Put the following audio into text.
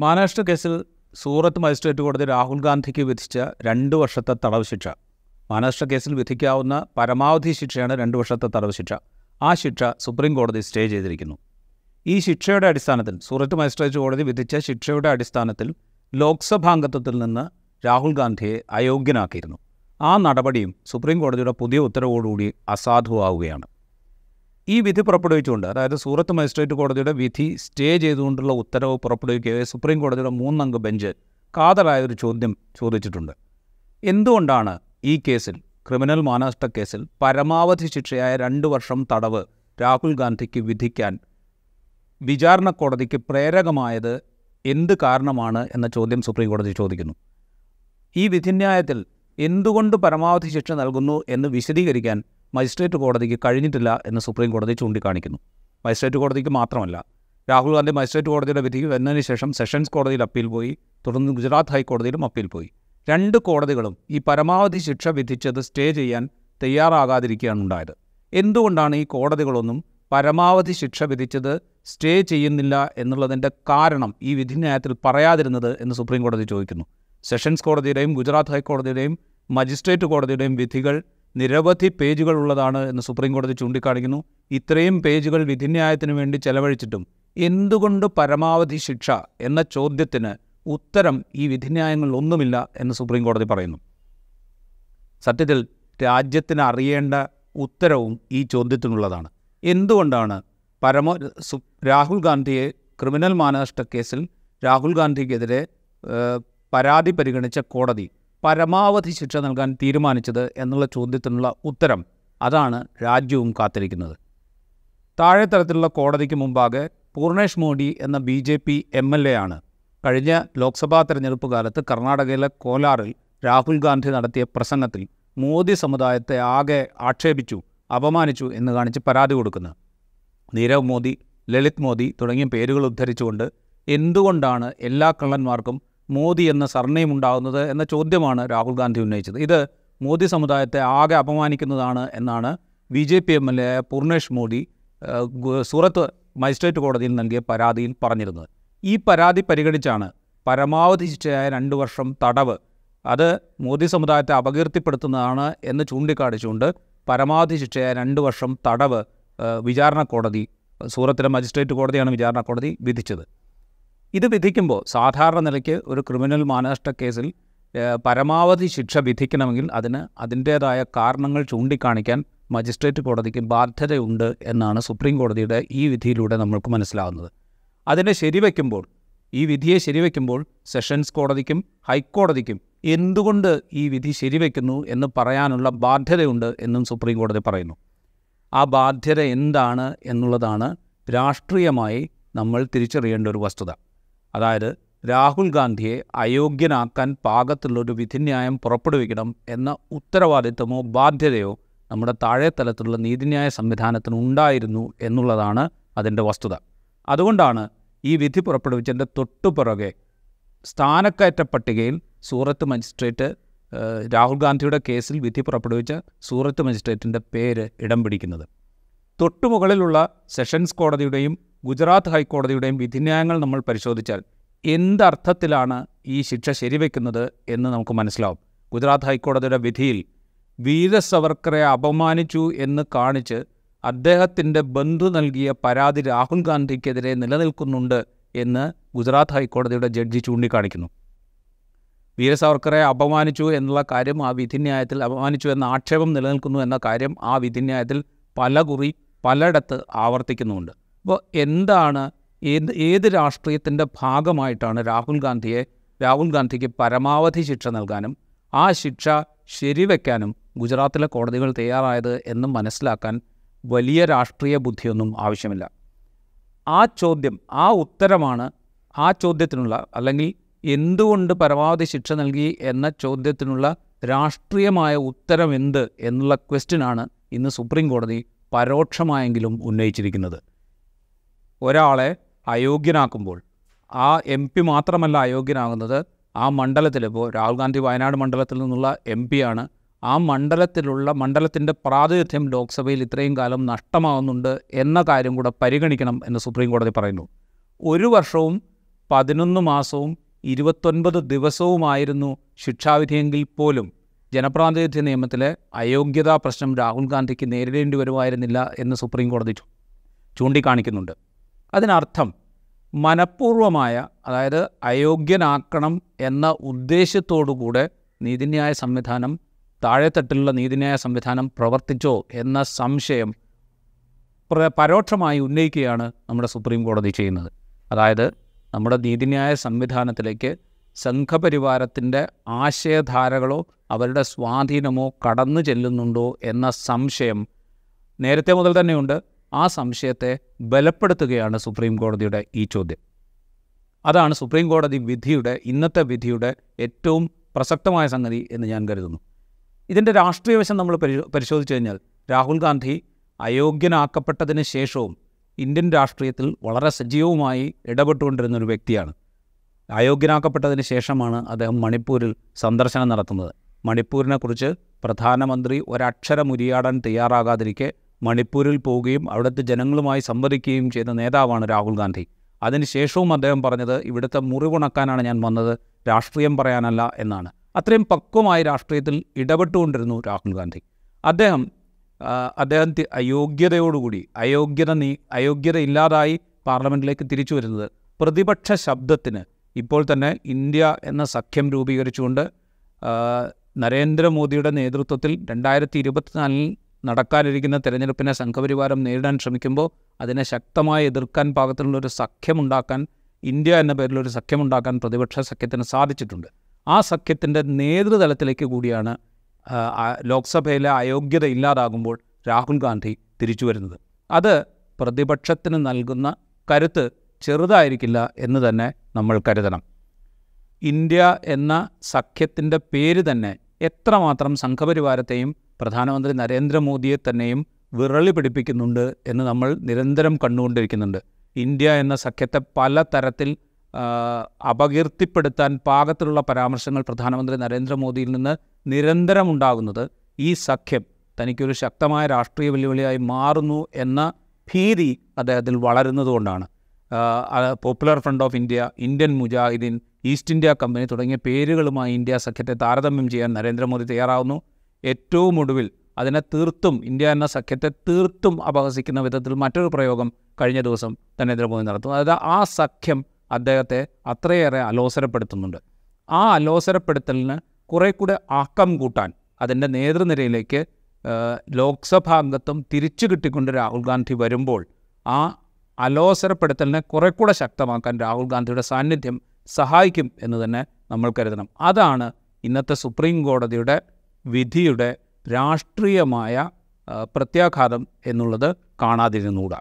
മഹാരാഷ്ട്ര കേസിൽ സൂറത്ത് മജിസ്ട്രേറ്റ് കോടതി രാഹുൽ ഗാന്ധിക്ക് വിധിച്ച രണ്ട് വർഷത്തെ തടവ് ശിക്ഷ. മഹാരാഷ്ട്ര കേസിൽ വിധിക്കാവുന്ന പരമാവധി ശിക്ഷയാണ് രണ്ട് വർഷത്തെ തടവ് ശിക്ഷ. ആ ശിക്ഷ സുപ്രീം കോടതി സ്റ്റേ ചെയ്തിരിക്കുന്നു. ഈ ശിക്ഷയുടെ അടിസ്ഥാനത്തിൽ സൂറത്ത് മജിസ്ട്രേറ്റ് കോടതി വിധിച്ച ശിക്ഷയുടെ അടിസ്ഥാനത്തിൽ ലോക്സഭാംഗത്വത്തിൽ നിന്ന് രാഹുൽ ഗാന്ധിയെ അയോഗ്യനാക്കിയിരുന്നു. ആ നടപടിയും സുപ്രീം കോടതിയുടെ പുതിയ ഉത്തരവോടുകൂടി അസാധുവാവുകയാണ്. ഈ വിധി പുറപ്പെടുവിച്ചുകൊണ്ട് അതായത് സൂറത്ത് മജിസ്ട്രേറ്റ് കോടതിയുടെ വിധി സ്റ്റേ ചെയ്തുകൊണ്ടുള്ള ഉത്തരവ് പുറപ്പെടുവിക്കുകയെ സുപ്രീം കോടതിയുടെ മൂന്നംഗ ബെഞ്ച് കാതലായ ഒരു ചോദ്യം ചോദിച്ചിട്ടുണ്ട്. എന്തുകൊണ്ടാണ് ഈ കേസിൽ ക്രിമിനൽ മാനനഷ്ട കേസിൽ പരമാവധി ശിക്ഷയായ രണ്ട് വർഷം തടവ് രാഹുൽ ഗാന്ധിക്ക് വിധിക്കാൻ വിചാരണ കോടതിക്ക് പ്രേരകമായത് എന്ത് കാരണമാണ് എന്ന ചോദ്യം സുപ്രീം കോടതി ചോദിക്കുന്നു. ഈ വിധിന്യായത്തിൽ എന്തുകൊണ്ട് പരമാവധി ശിക്ഷ നൽകുന്നു എന്ന് വിശദീകരിക്കാൻ മജിസ്ട്രേറ്റ് കോടതിക്ക് കഴിഞ്ഞിട്ടില്ല എന്ന് സുപ്രീം കോടതി ചൂണ്ടിക്കാണിക്കുന്നു. മജിസ്ട്രേറ്റ് കോടതിക്ക് മാത്രമല്ല രാഹുൽ ഗാന്ധി മജിസ്ട്രേറ്റ് കോടതിയുടെ വിധി വന്നതിന് ശേഷം സെഷൻസ് കോടതിയിൽ അപ്പീൽ പോയി തുടർന്ന് ഗുജറാത്ത് ഹൈക്കോടതിയിലും അപ്പീൽ പോയി. രണ്ട് കോടതികളും ഈ പരമാവധി ശിക്ഷ വിധിച്ചത് സ്റ്റേ ചെയ്യാൻ തയ്യാറാകാതിരിക്കുകയാണ് ഉണ്ടായത്. എന്തുകൊണ്ടാണ് ഈ കോടതികളൊന്നും പരമാവധി ശിക്ഷ വിധിച്ചത് സ്റ്റേ ചെയ്യുന്നില്ല എന്നുള്ളതിന്റെ കാരണം ഈ വിധിന്യായത്തിൽ പറയാതിരുന്നത് എന്ന് സുപ്രീം കോടതി ചോദിക്കുന്നു. സെഷൻസ് കോടതിയുടെയും ഗുജറാത്ത് ഹൈക്കോടതിയുടെയും മജിസ്ട്രേറ്റ് കോടതിയുടെയും വിധികൾ നിരവധി പേജുകൾ ഉള്ളതാണ് എന്ന് സുപ്രീം കോടതി ചൂണ്ടിക്കാണിക്കുന്നു. ഇത്രയും പേജുകൾ വിധിന്യായത്തിന് വേണ്ടി ചെലവഴിച്ചിട്ടും എന്തുകൊണ്ട് പരമാവധി ശിക്ഷ എന്ന ചോദ്യത്തിന് ഉത്തരം ഈ വിധിന്യായങ്ങളിലൊന്നുമില്ല എന്ന് സുപ്രീം കോടതി പറയുന്നു. സത്യത്തിൽ രാജ്യത്തിന് അറിയേണ്ട ഉത്തരവും ഈ ചോദ്യത്തിനുള്ളതാണ്. എന്തുകൊണ്ടാണ് പരമോ രാഹുൽ ഗാന്ധിയെ ക്രിമിനൽ മാനനഷ്ട കേസിൽ രാഹുൽ ഗാന്ധിക്കെതിരെ പരാതി പരിഗണിച്ച കോടതി പരമാവധി ശിക്ഷ നൽകാൻ തീരുമാനിച്ചത് എന്നുള്ള ചോദ്യത്തിനുള്ള ഉത്തരം അതാണ് രാജ്യവും കാത്തിരിക്കുന്നത്. താഴെ തരത്തിലുള്ള കോടതിക്ക് മുമ്പാകെ പൂർണേഷ് മോഡി എന്ന B J P M L A ആണ്. കഴിഞ്ഞ ലോക്സഭാ തെരഞ്ഞെടുപ്പ് കാലത്ത് കർണാടകയിലെ കോലാറിൽ രാഹുൽ ഗാന്ധി നടത്തിയ പ്രസംഗത്തിൽ മോദി സമുദായത്തെ ആകെ ആക്ഷേപിച്ചു അപമാനിച്ചു എന്ന് കാണിച്ച് പരാതി കൊടുക്കുന്നത് നീരവ് മോദി ലളിത് മോദി തുടങ്ങിയ പേരുകൾ ഉദ്ധരിച്ചുകൊണ്ട് എന്തുകൊണ്ടാണ് എല്ലാ കള്ളന്മാർക്കും മോദി എന്ന സർനെയിം ഉണ്ടാകുന്നത് എന്ന ചോദ്യമാണ് രാഹുൽ ഗാന്ധി ഉന്നയിച്ചത്. ഇത് മോദി സമുദായത്തെ ആകെ അപമാനിക്കുന്നതാണ് എന്നാണ് B J P M L A Purnesh Modi Surat magistrate കോടതിയിൽ നൽകിയ പരാതിയിൽ പറഞ്ഞിരുന്നത്. ഈ പരാതി പരിഗണിച്ചാണ് പരമാവധി ശിക്ഷയായ രണ്ട് വർഷം തടവ്. അത് മോദി സമുദായത്തെ അപകീർത്തിപ്പെടുത്തുന്നതാണ് എന്ന് ചൂണ്ടിക്കാണിച്ചുകൊണ്ട് പരമാവധി ശിക്ഷയായ രണ്ട് വർഷം തടവ് വിചാരണ കോടതി സൂറത്തിലെ മജിസ്ട്രേറ്റ് കോടതിയാണ് വിചാരണ കോടതി വിധിച്ചത്. ഇത് വിധിക്കുമ്പോൾ സാധാരണ നിലയ്ക്ക് ഒരു ക്രിമിനൽ മാനനഷ്ട കേസിൽ പരമാവധി ശിക്ഷ വിധിക്കണമെങ്കിൽ അതിന് അതിന്റേതായ കാരണങ്ങൾ ചൂണ്ടിക്കാണിക്കാൻ മജിസ്ട്രേറ്റ് കോടതിക്ക് ബാധ്യതയുണ്ട് എന്നാണ് സുപ്രീം കോടതിയുടെ ഈ വിധിയിലൂടെ നമ്മൾക്ക് മനസ്സിലാകുന്നത് അതിനെ ശരിവെക്കുമ്പോൾ ഈ വിധിയെ ശരിവെക്കുമ്പോൾ സെഷൻസ് കോടതിക്കും ഹൈക്കോടതിക്കും എന്തുകൊണ്ട് ഈ വിധി ശരിവെക്കുന്നു എന്ന് പറയാനുള്ള ബാധ്യതയുണ്ട് എന്നും സുപ്രീം കോടതി പറയുന്നു. ആ ബാധ്യത എന്താണ് എന്നുള്ളതാണ് രാഷ്ട്രീയമായി നമ്മൾ തിരിച്ചറിയേണ്ട ഒരു വസ്തുത. അതായത് രാഹുൽ ഗാന്ധിയെ അയോഗ്യനാക്കാൻ പാകത്തിലുള്ളൊരു വിധിന്യായം പുറപ്പെടുവിക്കണം എന്ന ഉത്തരവാദിത്തമോ ബാധ്യതയോ നമ്മുടെ താഴെ തലത്തിലുള്ള നീതിന്യായ സംവിധാനത്തിന് ഉണ്ടായിരുന്നു എന്നുള്ളതാണ് അതിന്റെ വസ്തുത. അതുകൊണ്ടാണ് ഈ വിധി പുറപ്പെടുവിച്ചതിന്റെ തൊട്ടുപുറകെ സ്ഥാനക്കയറ്റ പട്ടികയിൽ സൂറത്ത് മജിസ്ട്രേറ്റ് രാഹുൽ ഗാന്ധിയുടെ കേസിൽ വിധി പുറപ്പെടുവിച്ച സൂറത്ത് മജിസ്ട്രേറ്റിന്റെ പേര് ഇടം പിടിക്കുന്നത്. തൊട്ടുമുകളിലുള്ള സെഷൻസ് കോടതിയുടെയും ഗുജറാത്ത് ഹൈക്കോടതിയുടെയും വിധിന്യായങ്ങൾ നമ്മൾ പരിശോധിച്ചാൽ എന്തർത്ഥത്തിലാണ് ഈ ശിക്ഷ ശരിവെക്കുന്നത് എന്ന് നമുക്ക് മനസ്സിലാവും. ഗുജറാത്ത് ഹൈക്കോടതിയുടെ വിധിയിൽ വീര സവർക്കറെ അപമാനിച്ചു എന്ന് കാണിച്ച് അദ്ദേഹത്തിന്റെ ബന്ധു നൽകിയ പരാതി രാഹുൽ ഗാന്ധിക്കെതിരെ നിലനിൽക്കുന്നുണ്ട് എന്ന് ഗുജറാത്ത് ഹൈക്കോടതിയുടെ ജഡ്ജി ചൂണ്ടിക്കാണിക്കുന്നു. വീര സവർക്കറെ അപമാനിച്ചു എന്നുള്ള കാര്യം ആ വിധിന്യായത്തിൽ അപമാനിച്ചു എന്ന ആക്ഷേപം നിലനിൽക്കുന്നു എന്ന കാര്യം ആ വിധിന്യായത്തിൽ പല കുറി പലയിടത്ത് ആവർത്തിക്കുന്നുമുണ്ട്. അപ്പോൾ എന്താണ് ഏത് ഏത് രാഷ്ട്രീയത്തിന്റെ ഭാഗമായിട്ടാണ് രാഹുൽ ഗാന്ധിയെ രാഹുൽ ഗാന്ധിക്ക് പരമാവധി ശിക്ഷ നൽകാനും ആ ശിക്ഷ ശരിവെക്കാനും ഗുജറാത്തിലെ കോടതികൾ തയ്യാറായത് എന്ന് മനസ്സിലാക്കാൻ വലിയ രാഷ്ട്രീയ ബുദ്ധിയൊന്നും ആവശ്യമില്ല. ആ ചോദ്യം ആ ഉത്തരമാണ് ആ ചോദ്യത്തിനുള്ള അല്ലെങ്കിൽ എന്തുകൊണ്ട് പരമാവധി ശിക്ഷ നൽകി എന്ന ചോദ്യത്തിനുള്ള രാഷ്ട്രീയമായ ഉത്തരം എന്ത് എന്നുള്ള ക്വസ്റ്റ്യനാണ് ഇന്ന് സുപ്രീം കോടതി പരോക്ഷമായെങ്കിലും ഉന്നയിച്ചിരിക്കുന്നത്. ഒരാളെ അയോഗ്യനാക്കുമ്പോൾ ആ എം പി മാത്രമല്ല അയോഗ്യനാകുന്നത് ആ മണ്ഡലത്തിൽ. ഇപ്പോൾ രാഹുൽ ഗാന്ധി വയനാട് മണ്ഡലത്തിൽ നിന്നുള്ള എം ആണ്. ആ മണ്ഡലത്തിലുള്ള മണ്ഡലത്തിന്റെ പ്രാതിനിധ്യം ലോക്സഭയിൽ ഇത്രയും കാലം നഷ്ടമാവുന്നുണ്ട് എന്ന കാര്യം കൂടെ പരിഗണിക്കണം എന്ന് സുപ്രീം കോടതി പറയുന്നു. ഒരു വർഷവും പതിനൊന്ന് മാസവും ഇരുപത്തൊൻപത് ദിവസവുമായിരുന്നു ശിക്ഷാവിധിയെങ്കിൽ പോലും ജനപ്രാതിനിധ്യ നിയമത്തിലെ അയോഗ്യതാ പ്രശ്നം രാഹുൽ ഗാന്ധിക്ക് നേരിടേണ്ടി വരുമായിരുന്നില്ല എന്ന് സുപ്രീം കോടതി ചൂണ്ടിക്കാണിക്കുന്നുണ്ട്. അതിനർത്ഥം മനഃപൂർവമായ അതായത് അയോഗ്യനാക്കണം എന്ന ഉദ്ദേശത്തോടുകൂടെ നീതിന്യായ സംവിധാനം താഴെത്തട്ടിലുള്ള നീതിന്യായ സംവിധാനം പ്രവർത്തിച്ചോ എന്ന സംശയം പ്ര- പരോക്ഷമായി ഉന്നയിക്കുകയാണ് നമ്മുടെ സുപ്രീം കോടതി ചെയ്യുന്നത്. അതായത് നമ്മുടെ നീതിന്യായ സംവിധാനത്തിലേക്ക് സംഘപരിവാരത്തിന്റെ ആശയധാരകളോ അവരുടെ സ്വാധീനമോ കടന്നു ചെല്ലുന്നുണ്ടോ എന്ന സംശയം നേരത്തെ മുതൽ തന്നെയുണ്ട്. ആ സംശയത്തെ ബലപ്പെടുത്തുകയാണ് സുപ്രീം കോടതിയുടെ ഈ ചോദ്യം. അതാണ് സുപ്രീം കോടതി വിധിയുടെ ഇന്നത്തെ വിധിയുടെ ഏറ്റവും പ്രസക്തമായ സംഗതി എന്ന് ഞാൻ കരുതുന്നു. ഇതിന്റെ രാഷ്ട്രീയ വശം നമ്മൾ പരി പരിശോധിച്ചു കഴിഞ്ഞാൽ രാഹുൽ ഗാന്ധി അയോഗ്യനാക്കപ്പെട്ടതിന് ശേഷവും ഇന്ത്യൻ രാഷ്ട്രീയത്തിൽ വളരെ സജീവമായി ഇടപെട്ടുകൊണ്ടിരുന്ന ഒരു വ്യക്തിയാണ്. അയോഗ്യനാക്കപ്പെട്ടതിന് ശേഷമാണ് അദ്ദേഹം മണിപ്പൂരിൽ സന്ദർശനം നടത്തുന്നത്. മണിപ്പൂരിനെക്കുറിച്ച് പ്രധാനമന്ത്രി ഒരക്ഷരം ഉരിയാടാൻ തയ്യാറാകാതിരിക്കെ മണിപ്പൂരിൽ പോവുകയും അവിടുത്തെ ജനങ്ങളുമായി സംവദിക്കുകയും ചെയ്ത നേതാവാണ് രാഹുൽ ഗാന്ധി. അതിനുശേഷവും അദ്ദേഹം പറഞ്ഞത് ഇവിടുത്തെ മുറിവുണക്കാനാണ് ഞാൻ വന്നത് രാഷ്ട്രീയം പറയാനല്ല എന്നാണ്. അത്രയും പക്വമായ രാഷ്ട്രീയത്തിൽ ഇടപെട്ടുകൊണ്ടിരുന്നു രാഹുൽ ഗാന്ധി. അദ്ദേഹം അദ്ദേഹം അയോഗ്യതയോടുകൂടി അയോഗ്യത നീ അയോഗ്യത ഇല്ലാതായി പാർലമെന്റിലേക്ക് തിരിച്ചു വരുന്നത് പ്രതിപക്ഷ ശബ്ദത്തിന് ഇപ്പോൾ തന്നെ ഇന്ത്യ എന്ന സഖ്യം രൂപീകരിച്ചുകൊണ്ട് നരേന്ദ്രമോദിയുടെ നേതൃത്വത്തിൽ രണ്ടായിരത്തി ഇരുപത്തിനാലിൽ നടക്കാനിരിക്കുന്ന തെരഞ്ഞെടുപ്പിനെ സംഘപരിവാരം നേരിടാൻ ശ്രമിക്കുമ്പോൾ അതിനെ ശക്തമായി എതിർക്കാൻ പാകത്തിലുള്ള ഒരു സഖ്യമുണ്ടാക്കാൻ ഇന്ത്യ എന്ന പേരിലൊരു സഖ്യമുണ്ടാക്കാൻ പ്രതിപക്ഷ സഖ്യത്തിന് സാധിച്ചിട്ടുണ്ട്. ആ സഖ്യത്തിന്റെ നേതൃതലത്തിലേക്ക് കൂടിയാണ് ലോക്സഭയിലെ അയോഗ്യത ഇല്ലാതാകുമ്പോൾ രാഹുൽ ഗാന്ധി തിരിച്ചു വരുന്നത്. അത് പ്രതിപക്ഷത്തിന് നൽകുന്ന കരുത്ത് ചെറുതായിരിക്കില്ല എന്ന് തന്നെ നമ്മൾ കരുതണം. ഇന്ത്യ എന്ന സഖ്യത്തിന്റെ പേര് തന്നെ എത്രമാത്രം സംഘപരിവാരത്തെയും പ്രധാനമന്ത്രി നരേന്ദ്രമോദിയെ തന്നെയും വിറളി പിടിപ്പിക്കുന്നുണ്ട് എന്ന് നമ്മൾ നിരന്തരം കണ്ടുകൊണ്ടിരിക്കുന്നുണ്ട്. ഇന്ത്യ എന്ന സഖ്യത്തെ പല തരത്തിൽ അപകീർത്തിപ്പെടുത്താൻ പാകത്തിലുള്ള പരാമർശങ്ങൾ പ്രധാനമന്ത്രി നരേന്ദ്രമോദിയിൽ നിന്ന് നിരന്തരം ഉണ്ടാകുന്നത് ഈ സഖ്യം തനിക്കൊരു ശക്തമായ രാഷ്ട്രീയ വെല്ലുവിളിയായി മാറുന്നു എന്ന ഭീതി അദ്ദേഹത്തിൽ വളരുന്നതുകൊണ്ടാണ് popular front of India Indian Mujahideen East India Company തുടങ്ങിയ പേരുകളുമായി ഇന്ത്യ സഖ്യത്തെ താരതമ്യം ചെയ്യാൻ നരേന്ദ്രമോദി തയ്യാറാവുന്നു. ഏറ്റവും ഒടുവിൽ അതിനെ തീർത്തും ഇന്ത്യ എന്ന സഖ്യത്തെ തീർത്തും അപഹസിക്കുന്ന വിധത്തിൽ മറ്റൊരു പ്രയോഗം കഴിഞ്ഞ ദിവസം നരേന്ദ്രമോദി നടത്തും. അതായത് ആ സഖ്യം അദ്ദേഹത്തെ അത്രയേറെ അലോസരപ്പെടുത്തുന്നുണ്ട്. ആ അലോസരപ്പെടുത്തലിന് കുറേ കൂടെ ആക്കം കൂട്ടാൻ അതിന്റെ നേതൃനിരയിലേക്ക് ലോക്സഭാ അംഗത്വം തിരിച്ചു കിട്ടിക്കൊണ്ട് രാഹുൽ ഗാന്ധി വരുമ്പോൾ ആ അലോസരപ്പെടുത്തലിനെ കുറെ കൂടെ ശക്തമാക്കാൻ രാഹുൽ ഗാന്ധിയുടെ സാന്നിധ്യം സഹായിക്കും എന്ന് തന്നെ നമ്മൾ കരുതണം. അതാണ് ഇന്നത്തെ സുപ്രീം കോടതിയുടെ വിധിയുടെ രാഷ്ട്രീയമായ പ്രത്യാഘാതം എന്നുള്ളത് കാണാതിരുന്നുകൂടാ.